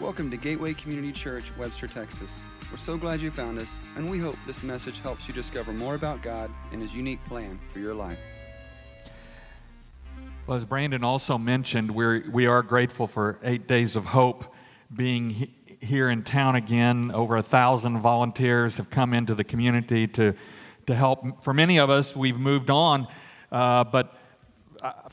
Welcome to Gateway Community Church, Webster, Texas. We're so glad you found us, and we hope this message helps you discover more about God and His unique plan for your life. Well, as Brandon also mentioned, we're, we are grateful for Eight Days of Hope being he, here in town again. Over a thousand volunteers have come into the community to, to help. For many of us, we've moved on, uh, but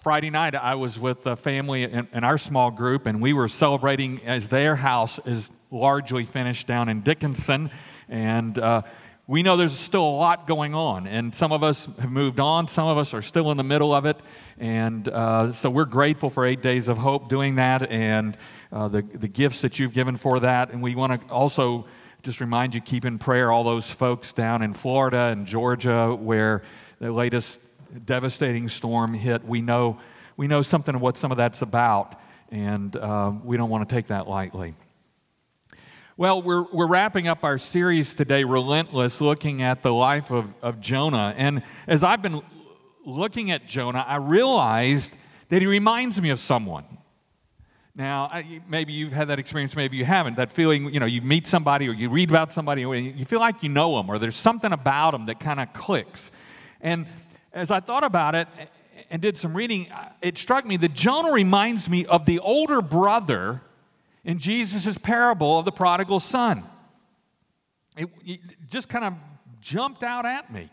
Friday night, I was with a family in, in, our small group, and we were celebrating as their house is largely finished down in Dickinson. And uh, we know there's still a lot going on, and some of us have moved on, some of us are still in the middle of it. And uh, so we're grateful for Eight Days of Hope doing that and uh, the, the gifts that you've given for that. And we want to also just remind you keep in prayer all those folks down in Florida and Georgia where the latest devastating storm hit, we know, we know something of what some of that's about, and uh, we don't want to take that lightly. Well, we're, we're wrapping up our series today, Relentless, looking at the life of, of Jonah. And as I've been looking at Jonah, I realized that he reminds me of someone. Now, maybe you've had that experience, maybe you haven't. That feeling, you know, you meet somebody or you read about somebody, you feel like you know them, or there's something about them that kind of clicks. And as I thought about it and did some reading, it struck me that Jonah reminds me of the older brother in Jesus' parable of the prodigal son. It, it just kind of jumped out at me.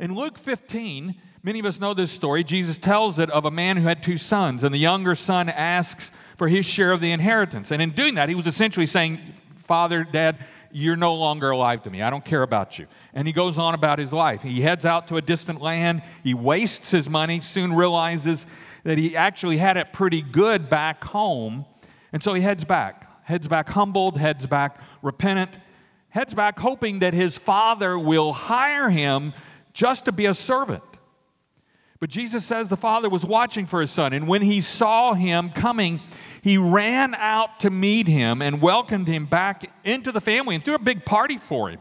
In Luke 15, many of us know this story. Jesus tells it of a man who had two sons, and the younger son asks for his share of the inheritance. And in doing that, he was essentially saying, Father, Dad, you're no longer alive to me. I don't care about you and he goes on about his life. He heads out to a distant land, he wastes his money, soon realizes that he actually had it pretty good back home, and so he heads back. Heads back humbled, heads back repentant, heads back hoping that his father will hire him just to be a servant. But Jesus says the father was watching for his son, and when he saw him coming, he ran out to meet him and welcomed him back into the family and threw a big party for him.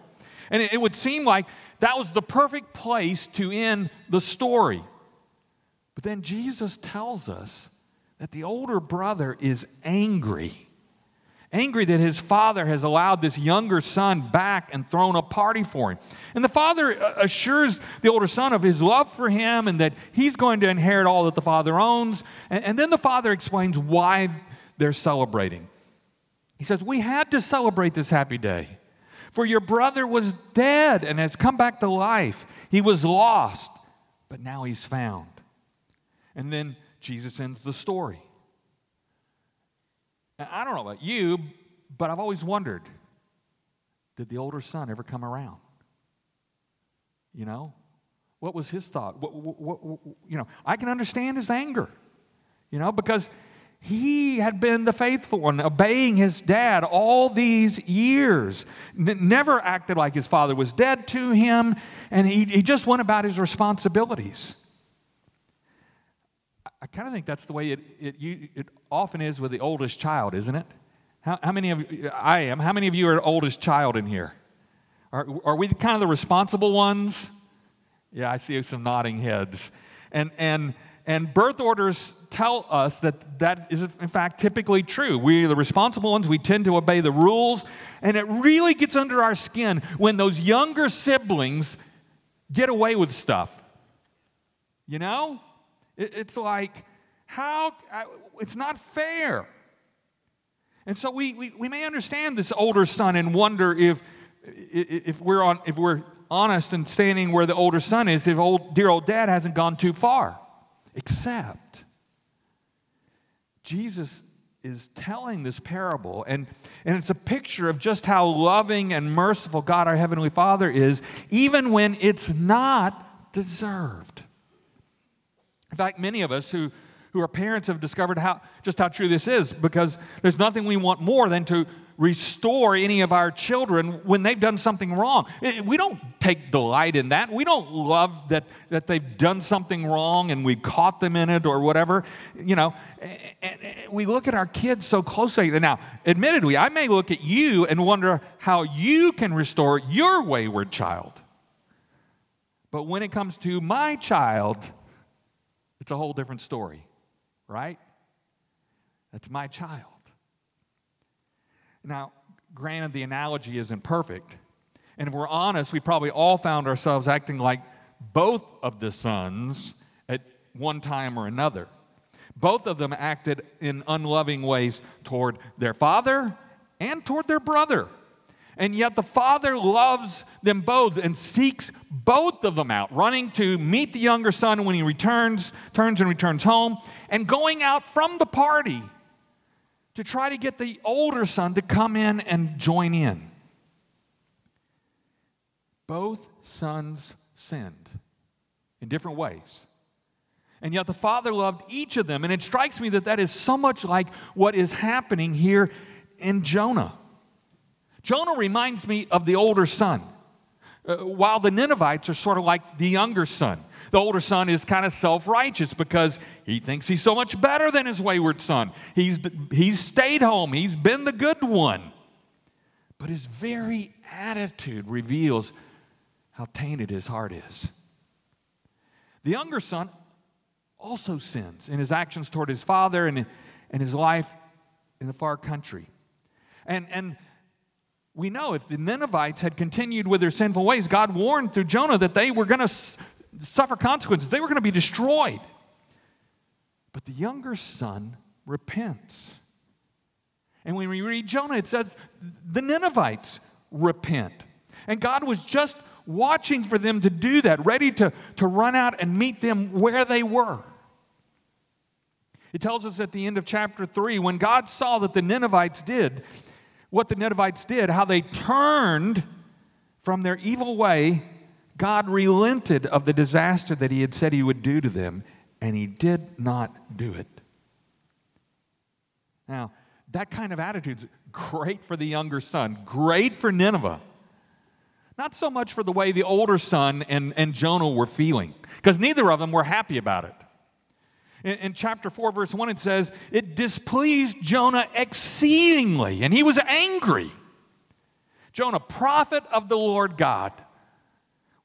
And it, would seem like that was the perfect place to end the story. But then Jesus tells us that the older brother is angry. Angry that his father has allowed this younger son back and thrown a party for him. And the father uh, assures the older son of his love for him and that he's going to inherit all that the father owns. And, and then the father explains why they're celebrating. He says, We had to celebrate this happy day for your brother was dead and has come back to life. He was lost, but now he's found. And then Jesus ends the story. I don't know about you, but I've always wondered did the older son ever come around? You know? What was his thought? What, what, what, you know, I can understand his anger, you know, because he had been the faithful one, obeying his dad all these years. N- never acted like his father was dead to him, and he, he just went about his responsibilities. I, I kind of think that's the way it, it, you, it often is with the oldest child, isn't it? How, how many of you, I am, how many of you are oldest child in here? Are, are we kind of the responsible ones? Yeah, I see some nodding heads. And, and, and birth orders tell us that that is, in fact, typically true. We're the responsible ones, we tend to obey the rules, and it really gets under our skin when those younger siblings get away with stuff. You know? it's like, how? Uh, it's not fair. And so we, we, we may understand this older son and wonder if, if, we're on, if we're honest and standing where the older son is, if old, dear old dad hasn't gone too far. Except Jesus is telling this parable, and, and it's a picture of just how loving and merciful God, our Heavenly Father, is, even when it's not deserved. In fact, many of us who, who are parents have discovered how, just how true this is because there's nothing we want more than to restore any of our children when they've done something wrong. We don't take delight in that. We don't love that, that they've done something wrong and we caught them in it or whatever. You know, we look at our kids so closely. Now, admittedly, I may look at you and wonder how you can restore your wayward child. But when it comes to my child, it's a whole different story, right? That's my child. Now, granted, the analogy isn't perfect. And if we're honest, we probably all found ourselves acting like both of the sons at one time or another. Both of them acted in unloving ways toward their father and toward their brother. And yet the father loves them both and seeks both of them out, running to meet the younger son when he returns, turns and returns home, and going out from the party to try to get the older son to come in and join in. Both sons sinned in different ways. And yet the Father loved each of them. And it strikes me that that is so much like what is happening here in Jonah. Jonah reminds me of the older son, uh, while the Ninevites are sort of like the younger son. The older son is kind of self righteous because he thinks he's so much better than his wayward son. He's, he's stayed home, he's been the good one. But his very attitude reveals how tainted his heart is. The younger son also sins in his actions toward his father and, and his life in the far country. And, and we know if the Ninevites had continued with their sinful ways, God warned through Jonah that they were going to suffer consequences, they were going to be destroyed. But the younger son repents. And when we read Jonah, it says the Ninevites repent. And God was just watching for them to do that, ready to, to run out and meet them where they were. It tells us at the end of chapter 3 when God saw that the Ninevites did what the Ninevites did, how they turned from their evil way, God relented of the disaster that He had said He would do to them, and He did not do it. Now, that kind of attitude is great for the younger son, great for Nineveh. Not so much for the way the older son and, and Jonah were feeling, because neither of them were happy about it. In, in, chapter 4, verse 1, it says, It displeased Jonah exceedingly, and he was angry. Jonah, prophet of the Lord God,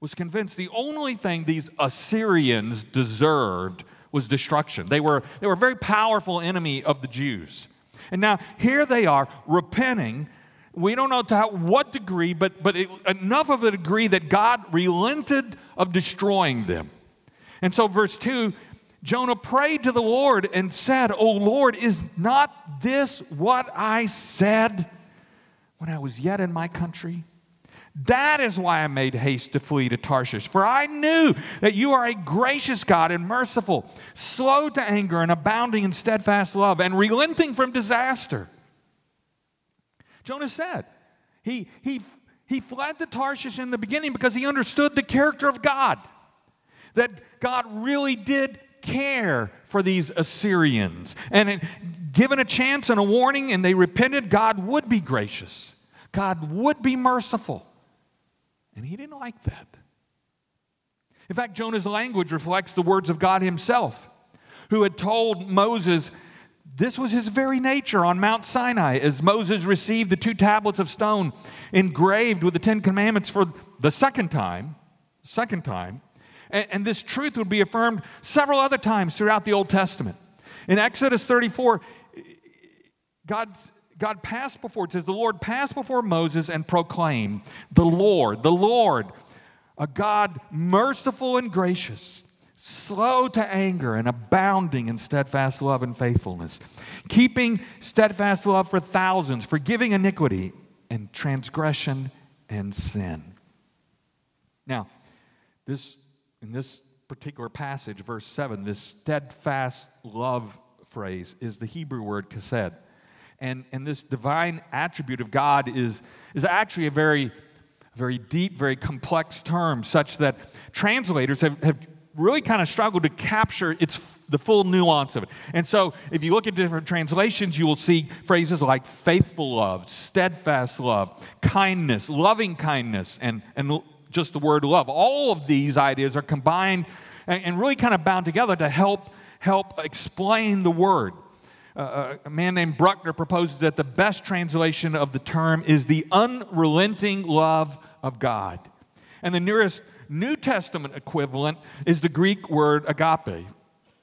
was convinced the only thing these Assyrians deserved was destruction. They were, they were a very powerful enemy of the Jews. And now here they are repenting we don't know to what degree, but, but it, enough of a degree that God relented of destroying them. And so, verse 2 Jonah prayed to the Lord and said, O Lord, is not this what I said when I was yet in my country? That is why I made haste to flee to Tarshish, for I knew that you are a gracious God and merciful, slow to anger and abounding in steadfast love, and relenting from disaster. Jonah said. He, he, he fled to Tarshish in the beginning because he understood the character of God. That God really did care for these Assyrians. And given a chance and a warning and they repented, God would be gracious. God would be merciful. And he didn't like that. In fact, Jonah's language reflects the words of God himself, who had told Moses, this was his very nature on Mount Sinai as Moses received the two tablets of stone engraved with the Ten Commandments for the second time. Second time. And, and this truth would be affirmed several other times throughout the Old Testament. In Exodus 34, God, God passed before, it says, the Lord passed before Moses and proclaimed, The Lord, the Lord, a God merciful and gracious slow to anger and abounding in steadfast love and faithfulness, keeping steadfast love for thousands, forgiving iniquity and transgression and sin. Now, this in this particular passage, verse 7, this steadfast love phrase is the Hebrew word chesed. And, and this divine attribute of God is, is actually a very, very deep, very complex term, such that translators have, have really kind of struggled to capture its the full nuance of it. And so, if you look at different translations, you will see phrases like faithful love, steadfast love, kindness, loving kindness, and, and just the word love. All of these ideas are combined and, and really kind of bound together to help, help explain the word. Uh, uh a man named Bruckner proposes that the best translation of the term is the unrelenting love of God. And the nearest New Testament equivalent is the Greek word agape,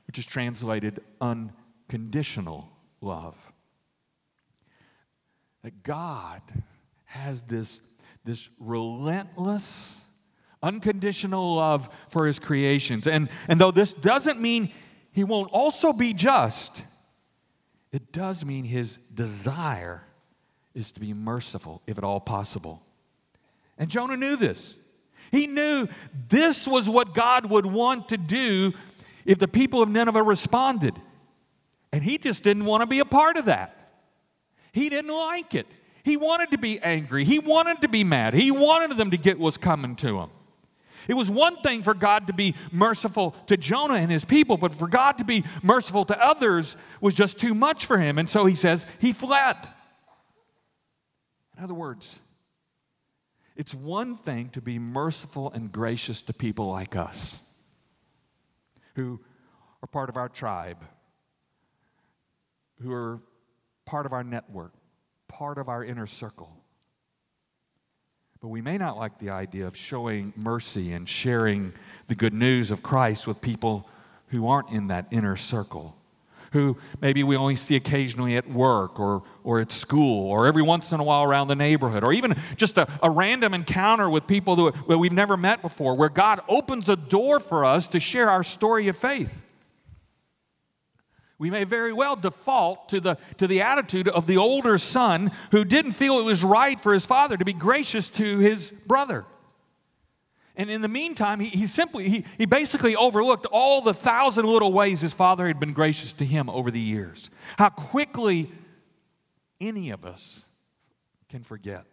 which is translated unconditional love. that God has this, this relentless, unconditional love for his creations. And, and though this doesn't mean he won't also be just, it does mean his desire is to be merciful, if at all possible. And Jonah knew this. He knew this was what God would want to do if the people of Nineveh responded. And he just didn't want to be a part of that. He didn't like it. He wanted to be angry. He wanted to be mad. He wanted them to get what's coming to him. It was one thing for God to be merciful to Jonah and his people, but for God to be merciful to others was just too much for him. And so he says he fled. In other words, it's one thing to be merciful and gracious to people like us who are part of our tribe, who are part of our network, part of our inner circle. But we may not like the idea of showing mercy and sharing the good news of Christ with people who aren't in that inner circle who maybe we only see occasionally at work or, or at school or every once in a while around the neighborhood or even just a, a random encounter with people that, that we've never met before where God opens a door for us to share our story of faith. We may very well default to the, to the attitude of the older son who didn't feel it was right for his father to be gracious to his brother. And in the meantime, he, he simply, he, he basically overlooked all the thousand little ways his father had been gracious to him over the years. How quickly any of us can forget.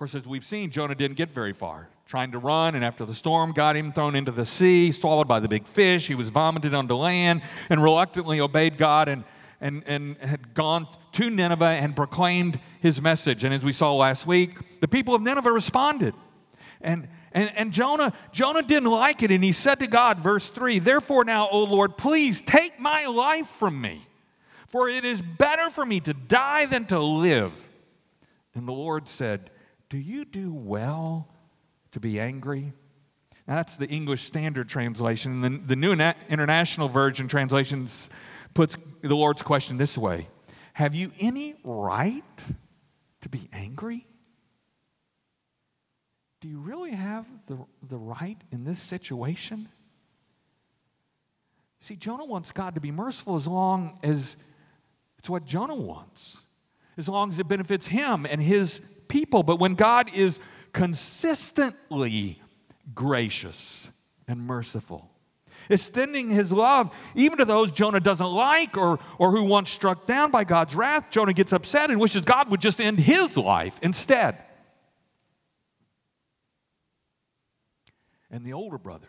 Course, as we've seen, Jonah didn't get very far. Trying to run, and after the storm got him thrown into the sea, swallowed by the big fish, he was vomited onto land and reluctantly obeyed God and, and, and had gone to Nineveh and proclaimed his message. And as we saw last week, the people of Nineveh responded. And, and, and Jonah, Jonah didn't like it, and he said to God, verse 3 Therefore, now, O Lord, please take my life from me, for it is better for me to die than to live. And the Lord said, Do you do well to be angry? Now, that's the English Standard Translation. The, the New International Version translations puts the Lord's question this way Have you any right to be angry? Do you really have the, the right in this situation? See, Jonah wants God to be merciful as long as it's what Jonah wants, as long as it benefits him and his people. But when God is consistently gracious and merciful, extending his love even to those Jonah doesn't like or, or who once struck down by God's wrath. Jonah gets upset and wishes God would just end his life instead. And the older brother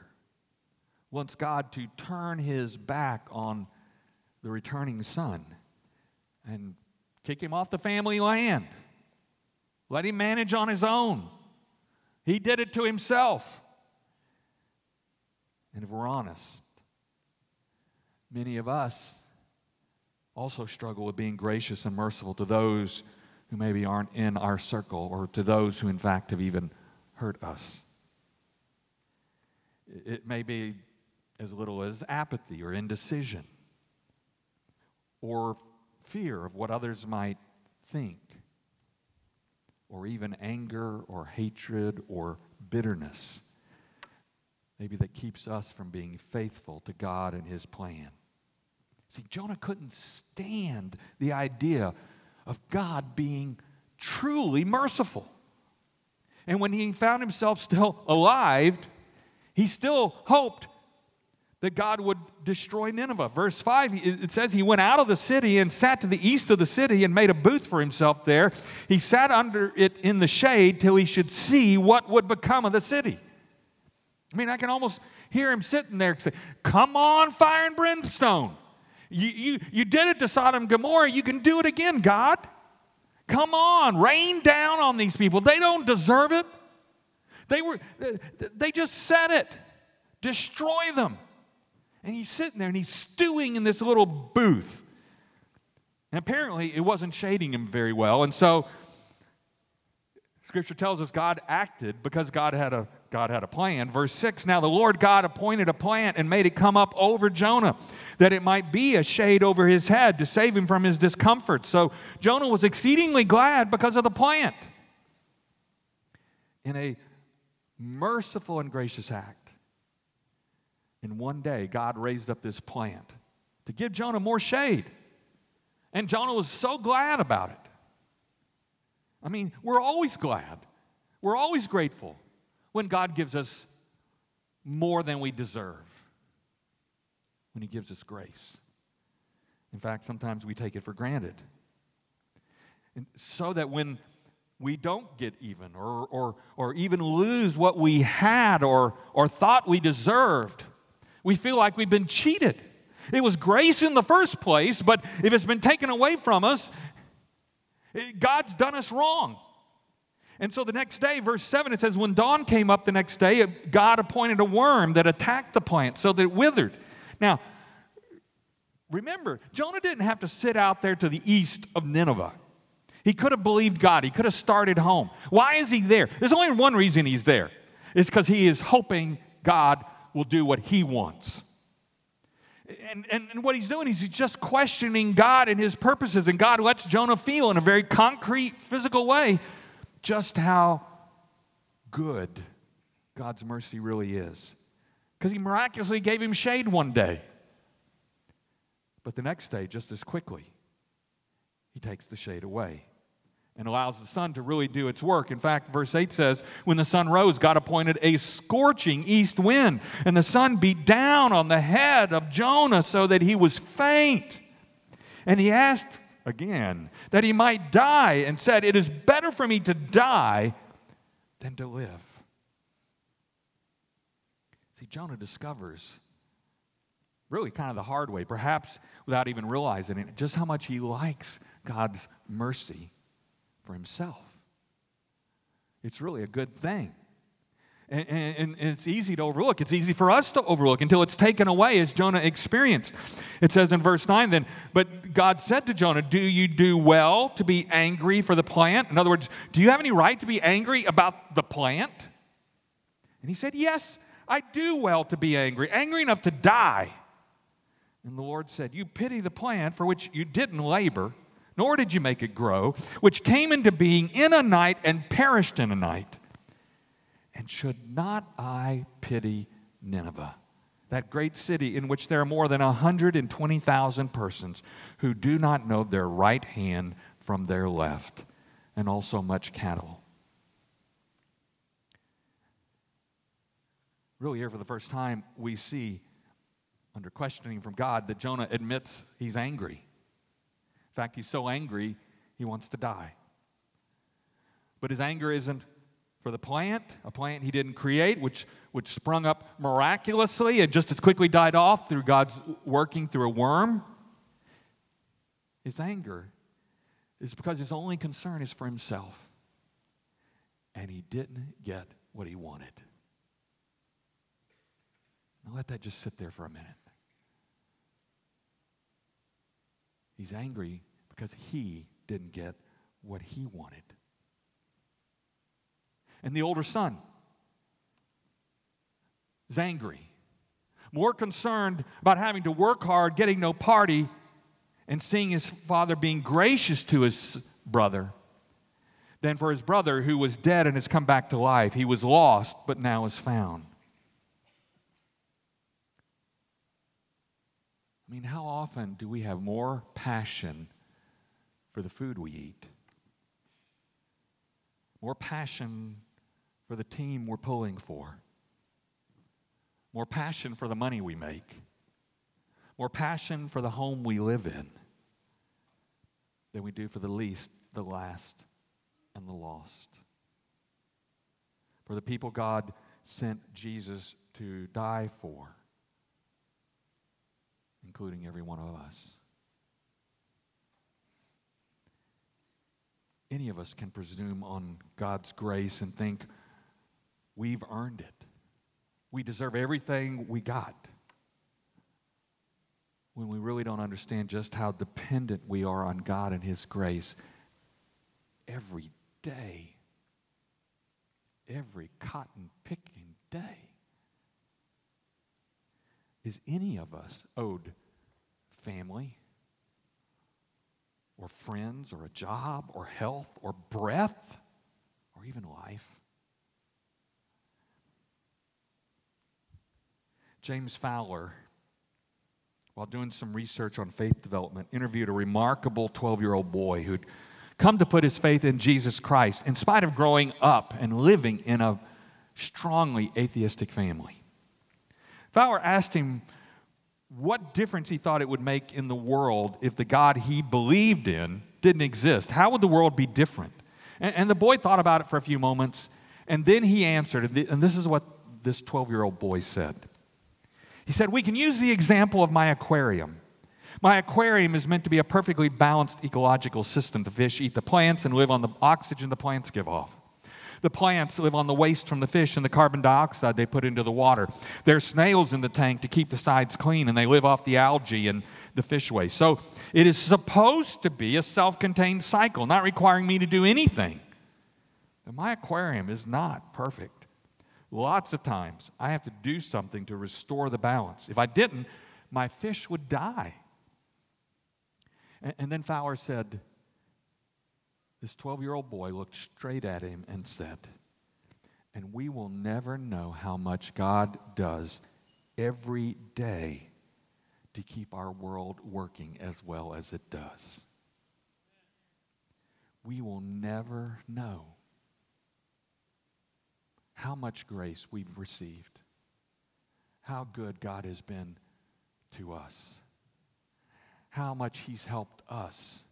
wants God to turn his back on the returning son and kick him off the family land. Let him manage on his own. He did it to himself. And if we're honest, many of us also struggle with being gracious and merciful to those who maybe aren't in our circle or to those who, in fact, have even hurt us. It may be as little as apathy or indecision or fear of what others might think or even anger or hatred or bitterness maybe that keeps us from being faithful to God and His plan. See, Jonah couldn't stand the idea of God being truly merciful. And when he found himself still alive, he still hoped that God would destroy Nineveh. Verse 5, it says he went out of the city and sat to the east of the city and made a booth for himself there. He sat under it in the shade till he should see what would become of the city. I mean, I can almost hear him sitting there say, Come on, fire and brimstone. You, you, you did it to Sodom and Gomorrah. You can do it again, God. Come on, rain down on these people. They don't deserve it. They, were, they just said it. Destroy them. And he's sitting there and he's stewing in this little booth. And apparently, it wasn't shading him very well. And so Scripture tells us God acted because God had a God had a plan. Verse 6 Now the Lord God appointed a plant and made it come up over Jonah, that it might be a shade over his head to save him from his discomfort. So Jonah was exceedingly glad because of the plant. In a merciful and gracious act, in one day, God raised up this plant to give Jonah more shade. And Jonah was so glad about it. I mean, we're always glad. We're always grateful when God gives us more than we deserve, when He gives us grace. In fact, sometimes we take it for granted. And so that when we don't get even or, or, or even lose what we had or, or thought we deserved, we feel like we've been cheated. It was grace in the first place, but if it's been taken away from us, God's done us wrong. And so the next day, verse 7, it says, When dawn came up the next day, God appointed a worm that attacked the plant so that it withered. Now, remember, Jonah didn't have to sit out there to the east of Nineveh. He could have believed God, he could have started home. Why is he there? There's only one reason he's there it's because he is hoping God will do what he wants. And, and, and, what he's doing is he's just questioning God and his purposes. And God lets Jonah feel in a very concrete, physical way just how good God's mercy really is. Because he miraculously gave him shade one day. But the next day, just as quickly, he takes the shade away and allows the sun to really do its work. In fact, verse 8 says, When the sun rose, God appointed a scorching east wind, and the sun beat down on the head of Jonah so that he was faint. And he asked again that he might die, and said, It is better for me to die than to live. See, Jonah discovers, really kind of the hard way, perhaps without even realizing it, just how much he likes God's mercy for himself. It's really a good thing. And, and, and, it's easy to overlook. It's easy for us to overlook until it's taken away, as Jonah experienced. It says in verse 9 then, but God said to Jonah, Do you do well to be angry for the plant? In other words, do you have any right to be angry about the plant? And he said, Yes, I do well to be angry, angry enough to die. And the Lord said, You pity the plant for which you didn't labor nor did you make it grow, which came into being in a night and perished in a night. And should not I pity Nineveh, that great city in which there are more than 120,000 persons who do not know their right hand from their left, and also much cattle? Really, here for the first time, we see, under questioning from God, that Jonah admits he's angry. In fact, he's so angry, he wants to die. But his anger isn't for the plant, a plant he didn't create, which, which sprung up miraculously and just as quickly died off through God's working through a worm. His anger is because his only concern is for himself. And he didn't get what he wanted. Now let that just sit there for a minute. He's angry because he didn't get what he wanted. And the older son is angry, more concerned about having to work hard, getting no party, and seeing his father being gracious to his brother than for his brother who was dead and has come back to life. He was lost, but now is found. I mean, how often do we have more passion for the food we eat? More passion for the team we're pulling for? More passion for the money we make? More passion for the home we live in than we do for the least, the last, and the lost? For the people God sent Jesus to die for including every one of us. Any of us can presume on God's grace and think we've earned it. We deserve everything we got. When we really don't understand just how dependent we are on God and His grace every day. every cotton picking day. Is any of us owed family or friends or a job or health or breath or even life? James Fowler, while doing some research on faith development, interviewed a remarkable 12 year old boy who'd come to put his faith in Jesus Christ in spite of growing up and living in a strongly atheistic family. Fowler asked him what difference he thought it would make in the world if the God he believed in didn't exist. How would the world be different? And, and the boy thought about it for a few moments, and then he answered, and this is what this 12 year old boy said. He said, We can use the example of my aquarium. My aquarium is meant to be a perfectly balanced ecological system. The fish eat the plants and live on the oxygen the plants give off. The plants live on the waste from the fish and the carbon dioxide they put into the water. There's snails in the tank to keep the sides clean, and they live off the algae and the fish waste. So it is supposed to be a self contained cycle, not requiring me to do anything. But my aquarium is not perfect. Lots of times I have to do something to restore the balance. If I didn't, my fish would die. And, and then Fowler said, this 12 year old boy looked straight at him and said, And we will never know how much God does every day to keep our world working as well as it does. We will never know how much grace we've received, how good God has been to us, how much He's helped us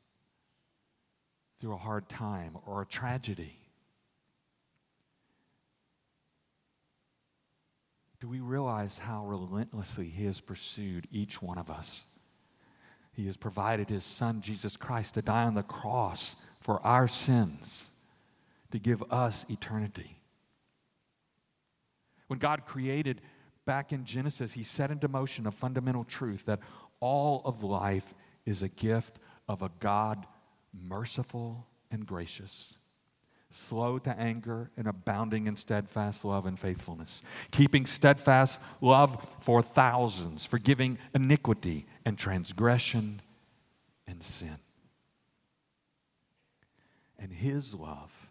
through a hard time or a tragedy? Do we realize how relentlessly He has pursued each one of us? He has provided His Son, Jesus Christ, to die on the cross for our sins, to give us eternity. When God created back in Genesis, He set into motion a fundamental truth that all of life is a gift of a God merciful and gracious, slow to anger and abounding in steadfast love and faithfulness, keeping steadfast love for thousands, forgiving iniquity and transgression and sin. And His love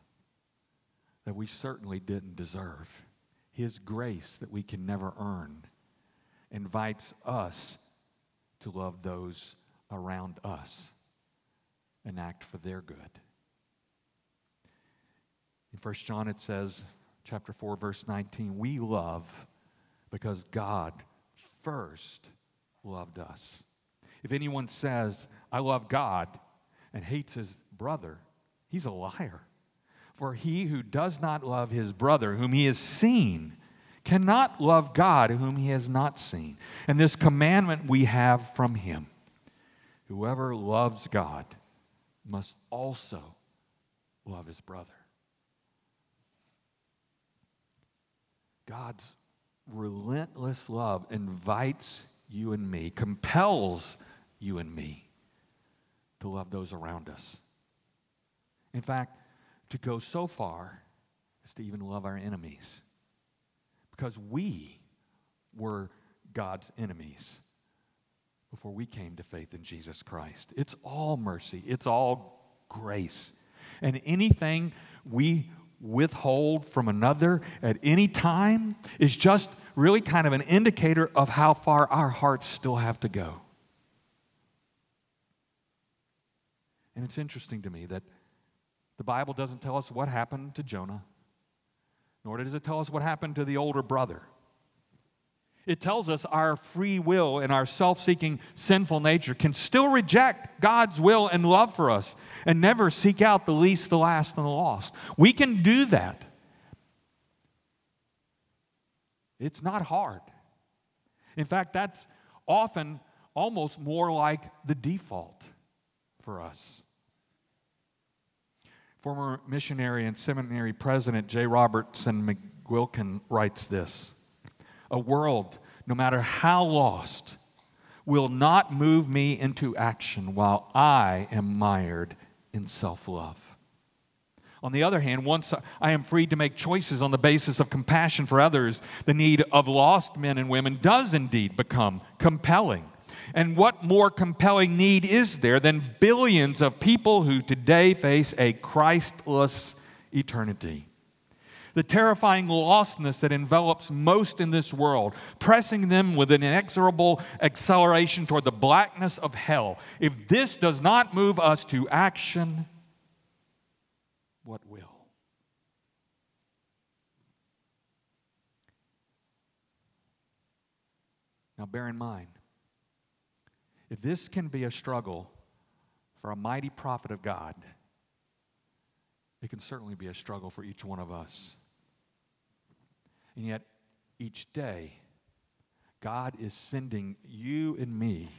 that we certainly didn't deserve, His grace that we can never earn, invites us to love those around us and act for their good. In 1 John it says, chapter 4, verse 19, we love because God first loved us. If anyone says, I love God, and hates his brother, he's a liar. For he who does not love his brother, whom he has seen, cannot love God, whom he has not seen. And this commandment we have from him whoever loves God must also love his brother. God's relentless love invites you and me, compels you and me to love those around us. In fact, to go so far as to even love our enemies. Because we were God's enemies before we came to faith in Jesus Christ. It's all mercy, it's all grace. And anything we withhold from another at any time is just really kind of an indicator of how far our hearts still have to go. And it's interesting to me that the Bible doesn't tell us what happened to Jonah, nor does it tell us what happened to the older brother. It tells us our free will and our self seeking sinful nature can still reject God's will and love for us and never seek out the least, the last, and the lost. We can do that. It's not hard. In fact, that's often almost more like the default for us. Former missionary and seminary president J. Robertson McQuilkin writes this a world, no matter how lost, will not move me into action while I am mired in self love. On the other hand, once I am freed to make choices on the basis of compassion for others, the need of lost men and women does indeed become compelling. And what more compelling need is there than billions of people who today face a Christless eternity? The terrifying lostness that envelops most in this world, pressing them with an inexorable acceleration toward the blackness of hell. If this does not move us to action, what will? Now, bear in mind, if this can be a struggle for a mighty prophet of God, it can certainly be a struggle for each one of us. And yet, each day, God is sending you and me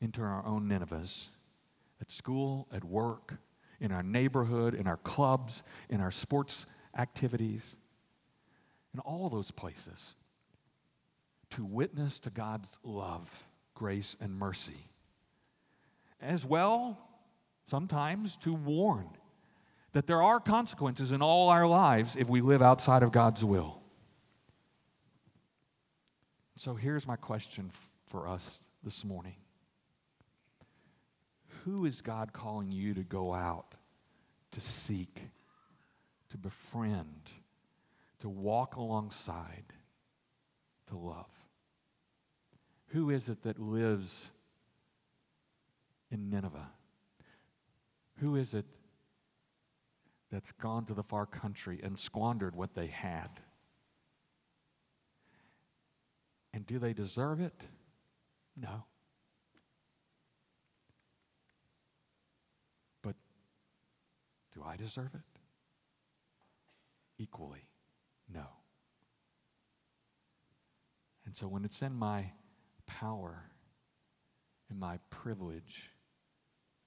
into our own Ninevehs at school, at work, in our neighborhood, in our clubs, in our sports activities, in all those places to witness to God's love, grace, and mercy. As well, sometimes to warn that there are consequences in all our lives if we live outside of God's will. So here's my question for us this morning Who is God calling you to go out, to seek, to befriend, to walk alongside, to love? Who is it that lives in Nineveh? Who is it that's gone to the far country and squandered what they had? And do they deserve it? No. But do I deserve it? Equally, no. And so when it's in my power and my privilege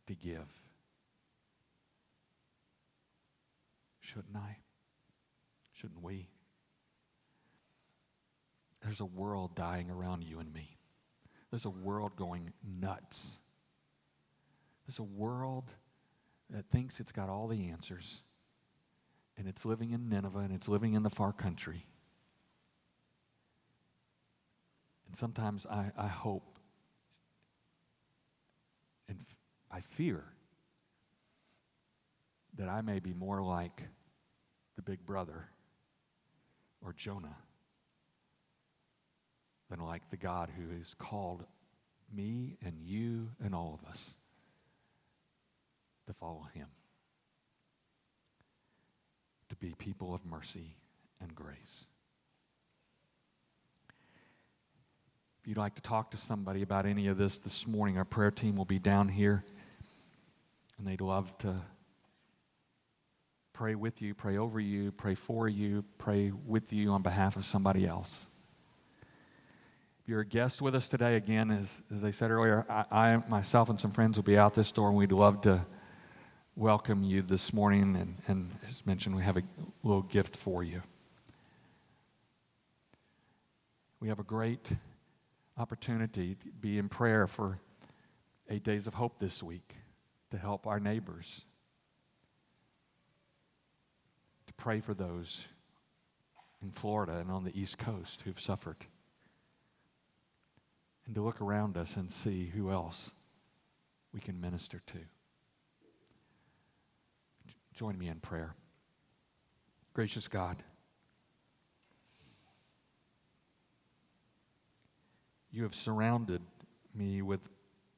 to give, shouldn't I? Shouldn't we? There's a world dying around you and me. There's a world going nuts. There's a world that thinks it's got all the answers, and it's living in Nineveh and it's living in the far country. And sometimes I, I hope and I fear that I may be more like the big brother or Jonah than like the God who has called me and you and all of us to follow him, to be people of mercy and grace. If you'd like to talk to somebody about any of this this morning, our prayer team will be down here, and they'd love to pray with you, pray over you, pray for you, pray with you on behalf of somebody else. You're a guest with us today, again, as, as I said earlier, I, I, myself and some friends will be out this door, and we'd love to welcome you this morning. And, and as mentioned, we have a little gift for you. We have a great opportunity to be in prayer for eight days of hope this week to help our neighbors, to pray for those in Florida and on the East Coast who've suffered and to look around us and see who else we can minister to. Join me in prayer. Gracious God, you have surrounded me with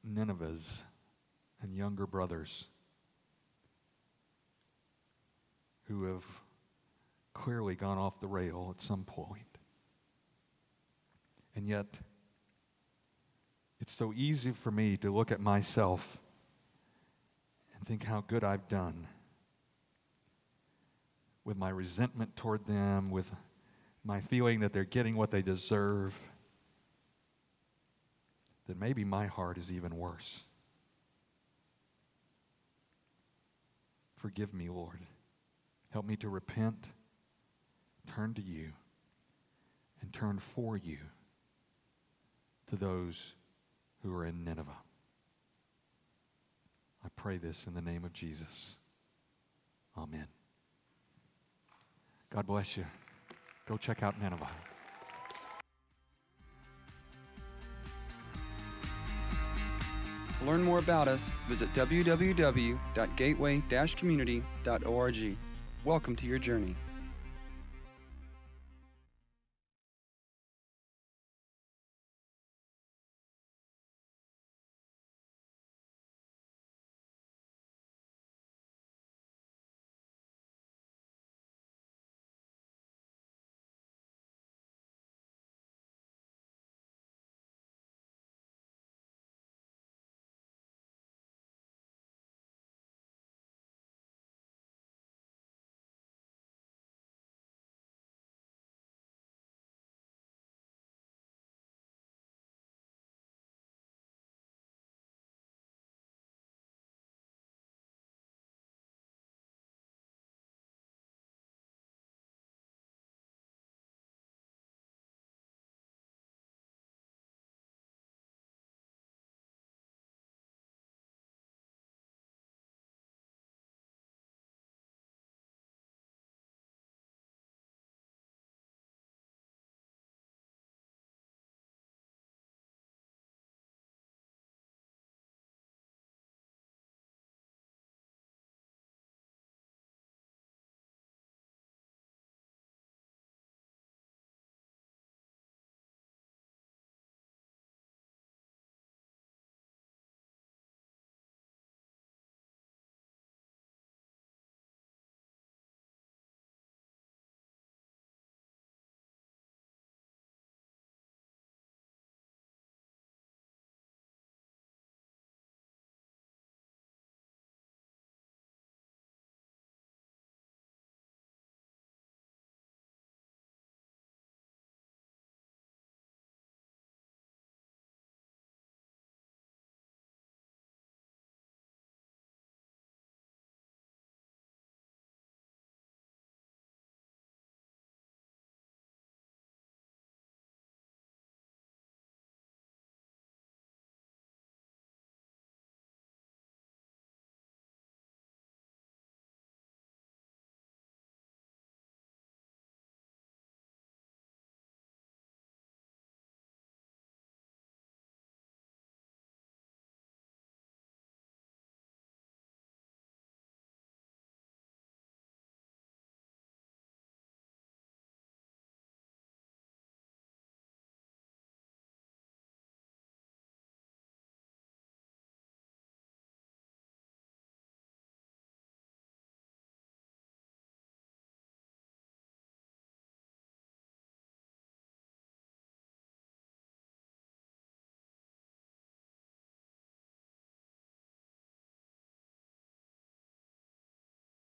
Ninevehs and younger brothers who have clearly gone off the rail at some point. And yet, it's so easy for me to look at myself and think how good I've done with my resentment toward them, with my feeling that they're getting what they deserve, that maybe my heart is even worse. Forgive me, Lord. Help me to repent, turn to you, and turn for you to those who are in Nineveh. I pray this in the name of Jesus. Amen. God bless you. Go check out Nineveh. To learn more about us, visit www.gateway-community.org. Welcome to your journey.